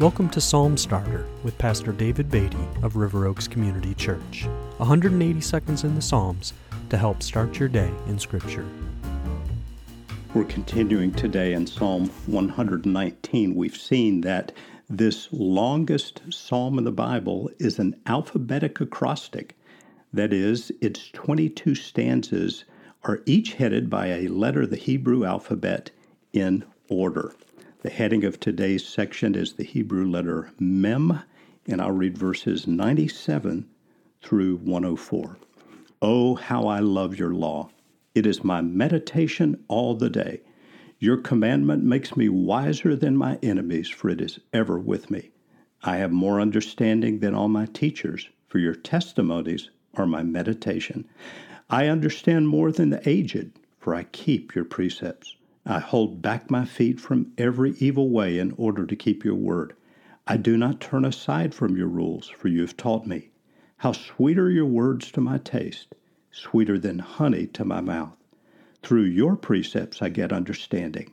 Welcome to Psalm Starter with Pastor David Beatty of River Oaks Community Church. 180 seconds in the Psalms to help start your day in Scripture. We're continuing today in Psalm 119. We've seen that this longest psalm in the Bible is an alphabetic acrostic. That is, its 22 stanzas are each headed by a letter of the Hebrew alphabet in order. The heading of today's section is the Hebrew letter Mem, and I'll read verses 97 through 104. Oh, how I love your law! It is my meditation all the day. Your commandment makes me wiser than my enemies, for it is ever with me. I have more understanding than all my teachers, for your testimonies are my meditation. I understand more than the aged, for I keep your precepts. I hold back my feet from every evil way in order to keep your word. I do not turn aside from your rules, for you have taught me. How sweet are your words to my taste, sweeter than honey to my mouth. Through your precepts I get understanding.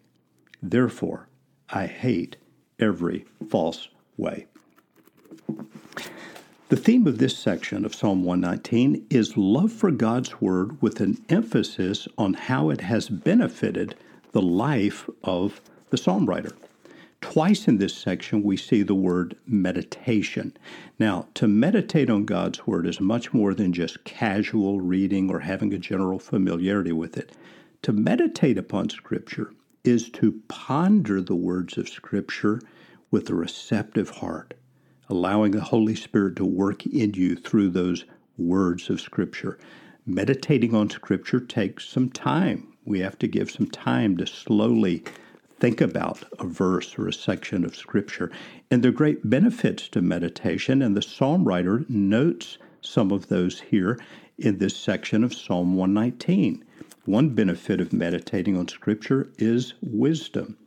Therefore, I hate every false way. The theme of this section of Psalm 119 is love for God's Word with an emphasis on how it has benefited the life of the psalm writer. Twice in this section, we see the word meditation. Now, to meditate on God's Word is much more than just casual reading or having a general familiarity with it. To meditate upon Scripture is to ponder the words of Scripture with a receptive heart, allowing the Holy Spirit to work in you through those words of Scripture. Meditating on Scripture takes some time we have to give some time to slowly think about a verse or a section of Scripture. And there are great benefits to meditation, and the psalm writer notes some of those here in this section of Psalm 119. One benefit of meditating on Scripture is wisdom.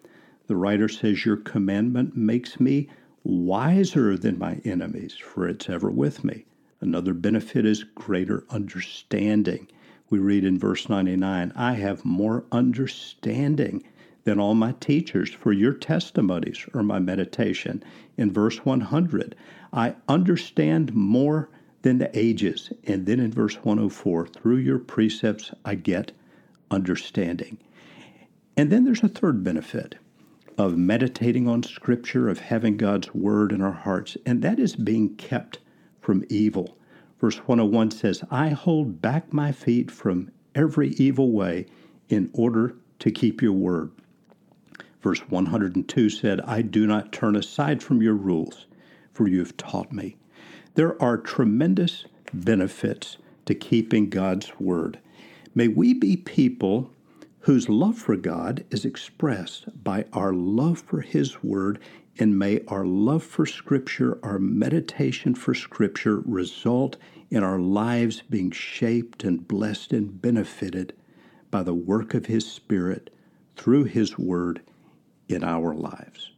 The writer says, Your commandment makes me wiser than my enemies, for it's ever with me. Another benefit is greater understanding we read in verse 99 I have more understanding than all my teachers, for your testimonies are my meditation. In verse 100, I understand more than the ages. And then in verse 104, through your precepts I get understanding. And then there's a third benefit of meditating on Scripture, of having God's Word in our hearts, and that is being kept from evil. Verse 101 says, I hold back my feet from every evil way in order to keep your word. Verse 102 said, I do not turn aside from your rules, for you have taught me. There are tremendous benefits to keeping God's word. May we be people whose love for God is expressed by our love for His Word, and may our love for Scripture, our meditation for Scripture, result in our lives being shaped and blessed and benefited by the work of His Spirit through His Word in our lives.